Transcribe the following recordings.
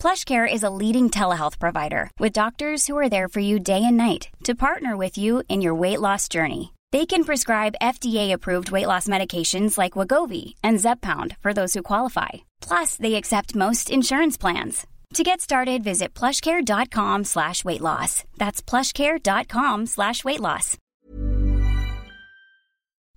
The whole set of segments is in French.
PlushCare is a leading telehealth provider with doctors who are there for you day and night to partner with you in your weight loss journey. They can prescribe FDA-approved weight loss medications like Wagovi and Zepbound for those who qualify. Plus, they accept most insurance plans. To get started, visit plushcare.com slash weight loss. That's plushcare.com slash weight loss.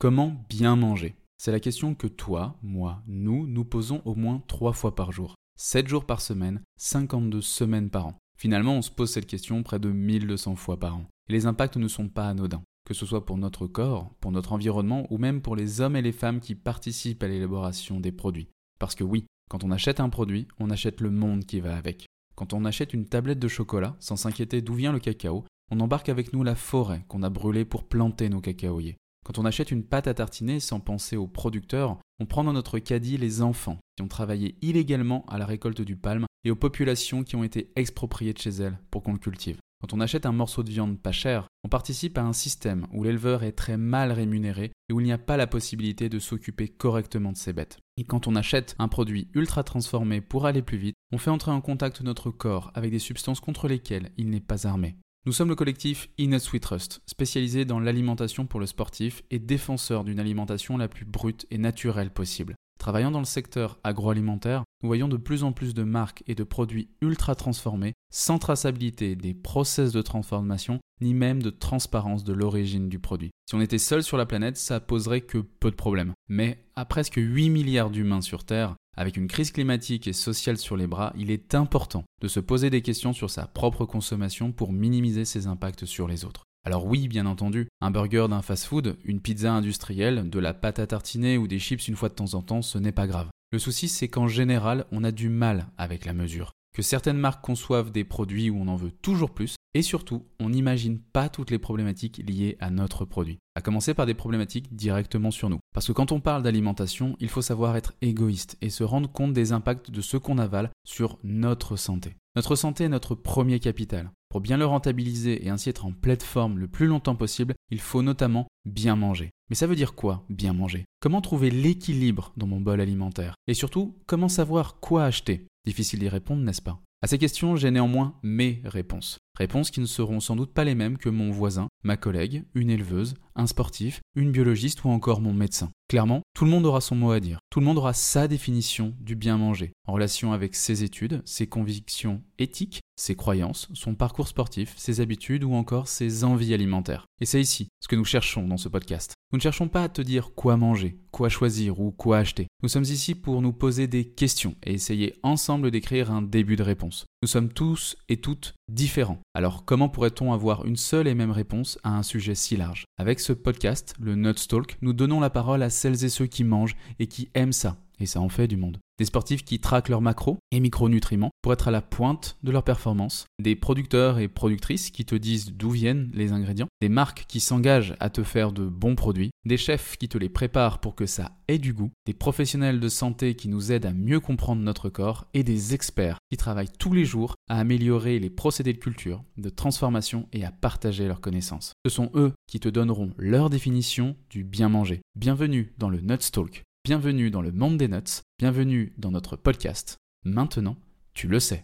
Comment bien manger C'est la question que toi, moi, nous, nous posons au moins trois fois par jour. 7 jours par semaine, 52 semaines par an. Finalement, on se pose cette question près de 1200 fois par an. Et les impacts ne sont pas anodins, que ce soit pour notre corps, pour notre environnement ou même pour les hommes et les femmes qui participent à l'élaboration des produits. Parce que oui, quand on achète un produit, on achète le monde qui va avec. Quand on achète une tablette de chocolat, sans s'inquiéter d'où vient le cacao, on embarque avec nous la forêt qu'on a brûlée pour planter nos cacaoyers. Quand on achète une pâte à tartiner sans penser aux producteurs, on prend dans notre caddie les enfants qui ont travaillé illégalement à la récolte du palme et aux populations qui ont été expropriées de chez elles pour qu'on le cultive. Quand on achète un morceau de viande pas cher, on participe à un système où l'éleveur est très mal rémunéré et où il n'y a pas la possibilité de s'occuper correctement de ses bêtes. Et quand on achète un produit ultra transformé pour aller plus vite, on fait entrer en contact notre corps avec des substances contre lesquelles il n'est pas armé. Nous sommes le collectif Inus We Trust, spécialisé dans l'alimentation pour le sportif et défenseur d'une alimentation la plus brute et naturelle possible. Travaillant dans le secteur agroalimentaire, nous voyons de plus en plus de marques et de produits ultra transformés, sans traçabilité des process de transformation, ni même de transparence de l'origine du produit. Si on était seul sur la planète, ça poserait que peu de problèmes. Mais à presque 8 milliards d'humains sur Terre, avec une crise climatique et sociale sur les bras, il est important de se poser des questions sur sa propre consommation pour minimiser ses impacts sur les autres. Alors oui, bien entendu, un burger d'un fast-food, une pizza industrielle, de la pâte à tartiner ou des chips une fois de temps en temps, ce n'est pas grave. Le souci, c'est qu'en général, on a du mal avec la mesure. Que certaines marques conçoivent des produits où on en veut toujours plus, et surtout, on n'imagine pas toutes les problématiques liées à notre produit. À commencer par des problématiques directement sur nous. Parce que quand on parle d'alimentation, il faut savoir être égoïste et se rendre compte des impacts de ce qu'on avale sur notre santé. Notre santé est notre premier capital. Pour bien le rentabiliser et ainsi être en pleine forme le plus longtemps possible, il faut notamment bien manger. Mais ça veut dire quoi, bien manger? Comment trouver l'équilibre dans mon bol alimentaire? Et surtout, comment savoir quoi acheter? Difficile d'y répondre, n'est-ce pas? À ces questions, j'ai néanmoins mes réponses. Réponses qui ne seront sans doute pas les mêmes que mon voisin, ma collègue, une éleveuse, un sportif, une biologiste ou encore mon médecin. Clairement, tout le monde aura son mot à dire. Tout le monde aura sa définition du bien manger, en relation avec ses études, ses convictions éthiques, ses croyances, son parcours sportif, ses habitudes ou encore ses envies alimentaires. Et c'est ici ce que nous cherchons dans ce podcast. Nous ne cherchons pas à te dire quoi manger, quoi choisir ou quoi acheter. Nous sommes ici pour nous poser des questions et essayer ensemble d'écrire un début de réponse. Nous sommes tous et toutes différents. Alors comment pourrait-on avoir une seule et même réponse à un sujet si large? Avec ce podcast, le Nutstalk, nous donnons la parole à celles et ceux qui mangent et qui aiment ça. Et ça en fait du monde. Des sportifs qui traquent leurs macros et micronutriments pour être à la pointe de leur performance. Des producteurs et productrices qui te disent d'où viennent les ingrédients. Des marques qui s'engagent à te faire de bons produits. Des chefs qui te les préparent pour que ça ait du goût. Des professionnels de santé qui nous aident à mieux comprendre notre corps. Et des experts qui travaillent tous les jours à améliorer les procédés de culture, de transformation et à partager leurs connaissances. Ce sont eux qui te donneront leur définition du bien manger. Bienvenue dans le Nutstalk Bienvenue dans le monde des nuts, bienvenue dans notre podcast. Maintenant, tu le sais.